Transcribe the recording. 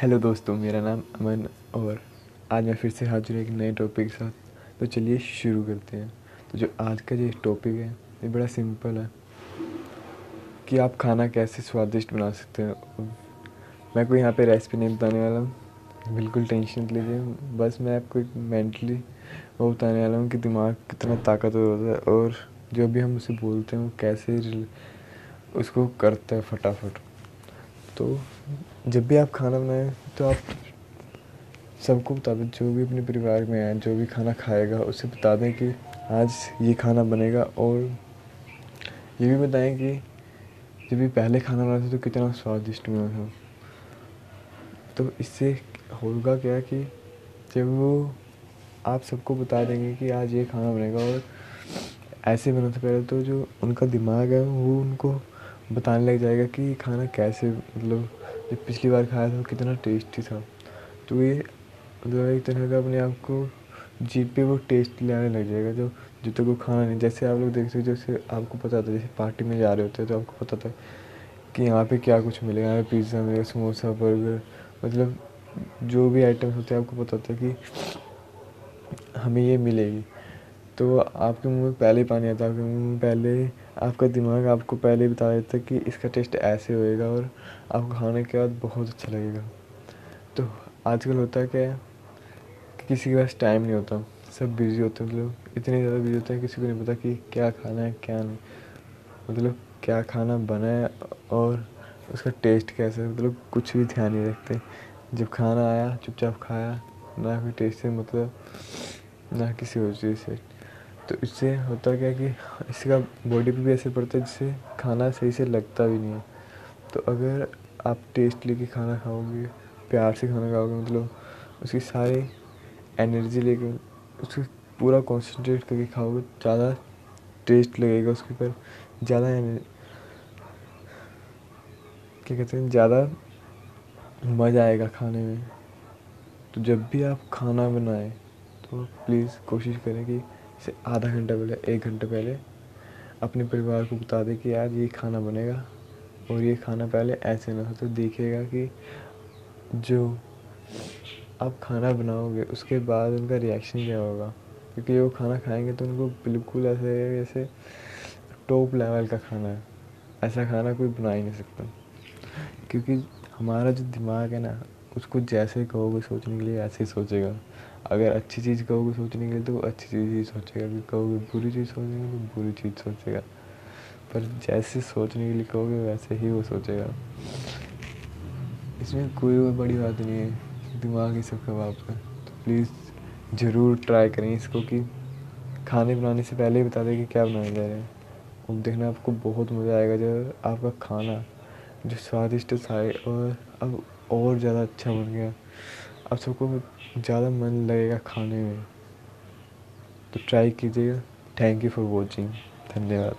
Hello दोस्तों, मेरा नाम अमन और आज मैं फिर से हाजिर एक नए टॉपिक के साथ। तो चलिए शुरू करते हैं। तो जो आज का जो टॉपिक है, ये बड़ा सिंपल है कि आप खाना कैसे स्वादिष्ट बना सकते हैं। मैं कोई यहाँ पे रेसिपी नहीं बताने वाला हूँ। बिल्कुल टेंशन लीजिए। बस मैं आपको एक मेंटली वो बताने वाला हूँ कि दिमाग कितना ताकतवर होता है और जो भी हम उसे बोलते हैं, वो कैसे उसको करता है फटाफट। तो जब भी आप खाना बनाएँ तो आप सबको बता दें, जो भी अपने परिवार में है, जो भी खाना खाएगा, उसे बता दें कि आज ये खाना बनेगा और ये भी बताएँ कि जब भी पहले खाना बनाते तो कितना स्वादिष्ट बना था। तो इससे होगा क्या कि जब वो आप सबको बता देंगे कि आज ये खाना बनेगा और ऐसे बना था पहले तो जो उनका दिमाग है, वो उनको बताने लग जाएगा कि खाना कैसे मतलब जब पिछली बार खाया था, कितना टेस्टी था। तो ये मतलब एक तरह का अपने आप को जीप पे वो टेस्ट लाने लग जाएगा, जो जो तक वो खाना नहीं। जैसे आप लोग देखते हो, जैसे आपको पता होता है जैसे पार्टी में जा रहे होते हैं तो आपको पता था कि यहाँ पे क्या कुछ मिलेगा, यहाँ पे पिज़्ज़ा मिलेगा, समोसा बर्गर मतलब जो भी आइटम्स होते हैं, आपको पता होता है कि हमें ये मिलेगी। तो आपके मुँह में पहले ही पानी आता है, आपके मुँह में पहले आपका दिमाग आपको पहले ही बता देता है कि इसका टेस्ट ऐसे होएगा और आपको खाने के बाद बहुत अच्छा लगेगा। तो आजकल होता क्या है कि किसी के पास टाइम नहीं होता, सब बिज़ी होते हैं मतलब इतने ज़्यादा बिज़ी होते हैं किसी को नहीं पता कि क्या खाना है, क्या नहीं। मतलब क्या खाना बना है और उसका टेस्ट कैसा है मतलब कुछ भी ध्यान नहीं रखते। जब खाना आया, चुपचाप खाया, ना कोई टेस्ट से मतलब ना किसी और चीज़ से। तो इससे होता क्या कि इसका बॉडी पे भी असर पड़ता है, जिससे खाना सही से लगता भी नहीं है। तो अगर आप टेस्ट लेके खाना खाओगे, प्यार से खाना खाओगे मतलब उसकी सारी एनर्जी लेके, उसको पूरा कॉन्सेंट्रेट करके खाओगे, ज़्यादा टेस्ट लगेगा उसके ऊपर, ज़्यादा क्या कहते हैं, ज़्यादा मज़ा आएगा खाने में। तो जब भी आप खाना बनाएँ तो प्लीज़ कोशिश करें कि से आधा घंटा पहले, एक घंटे पहले अपने परिवार को बता दें कि यार ये खाना बनेगा और ये खाना पहले ऐसे ना हो तो देखिएगा कि जो आप खाना बनाओगे, उसके बाद उनका रिएक्शन क्या होगा? क्योंकि वो खाना खाएँगे तो उनको बिल्कुल ऐसे जैसे टॉप लेवल का खाना है। ऐसा खाना कोई बना ही नहीं सकता। क्योंकि हमारा जो दिमाग है ना उसको जैसे कहोगे सोचने के लिए, ऐसे ही सोचेगा। अगर अच्छी चीज़ कहोगे सोचने के लिए तो अच्छी चीज़ ही सोचेगा। अगर कहोगे बुरी चीज़ सोचने के लिए तो बुरी चीज़ सोचेगा। पर जैसे सोचने के लिए कहोगे, वैसे ही वो सोचेगा। इसमें कोई और बड़ी बात नहीं है। दिमाग ही सब कबाब का तो प्लीज़ ज़रूर ट्राई करें इसको कि खाने बनाने से पहले ही बता दें कि क्या बनाने जा रहे हैं। और देखना आपको बहुत मज़ा आएगा जब आपका खाना जो स्वादिष्ट था और अब और ज़्यादा अच्छा बन गया। अब सबको ज़्यादा मन लगेगा खाने में। तो ट्राई कीजिएगा। थैंक यू फॉर वॉचिंग धन्यवाद।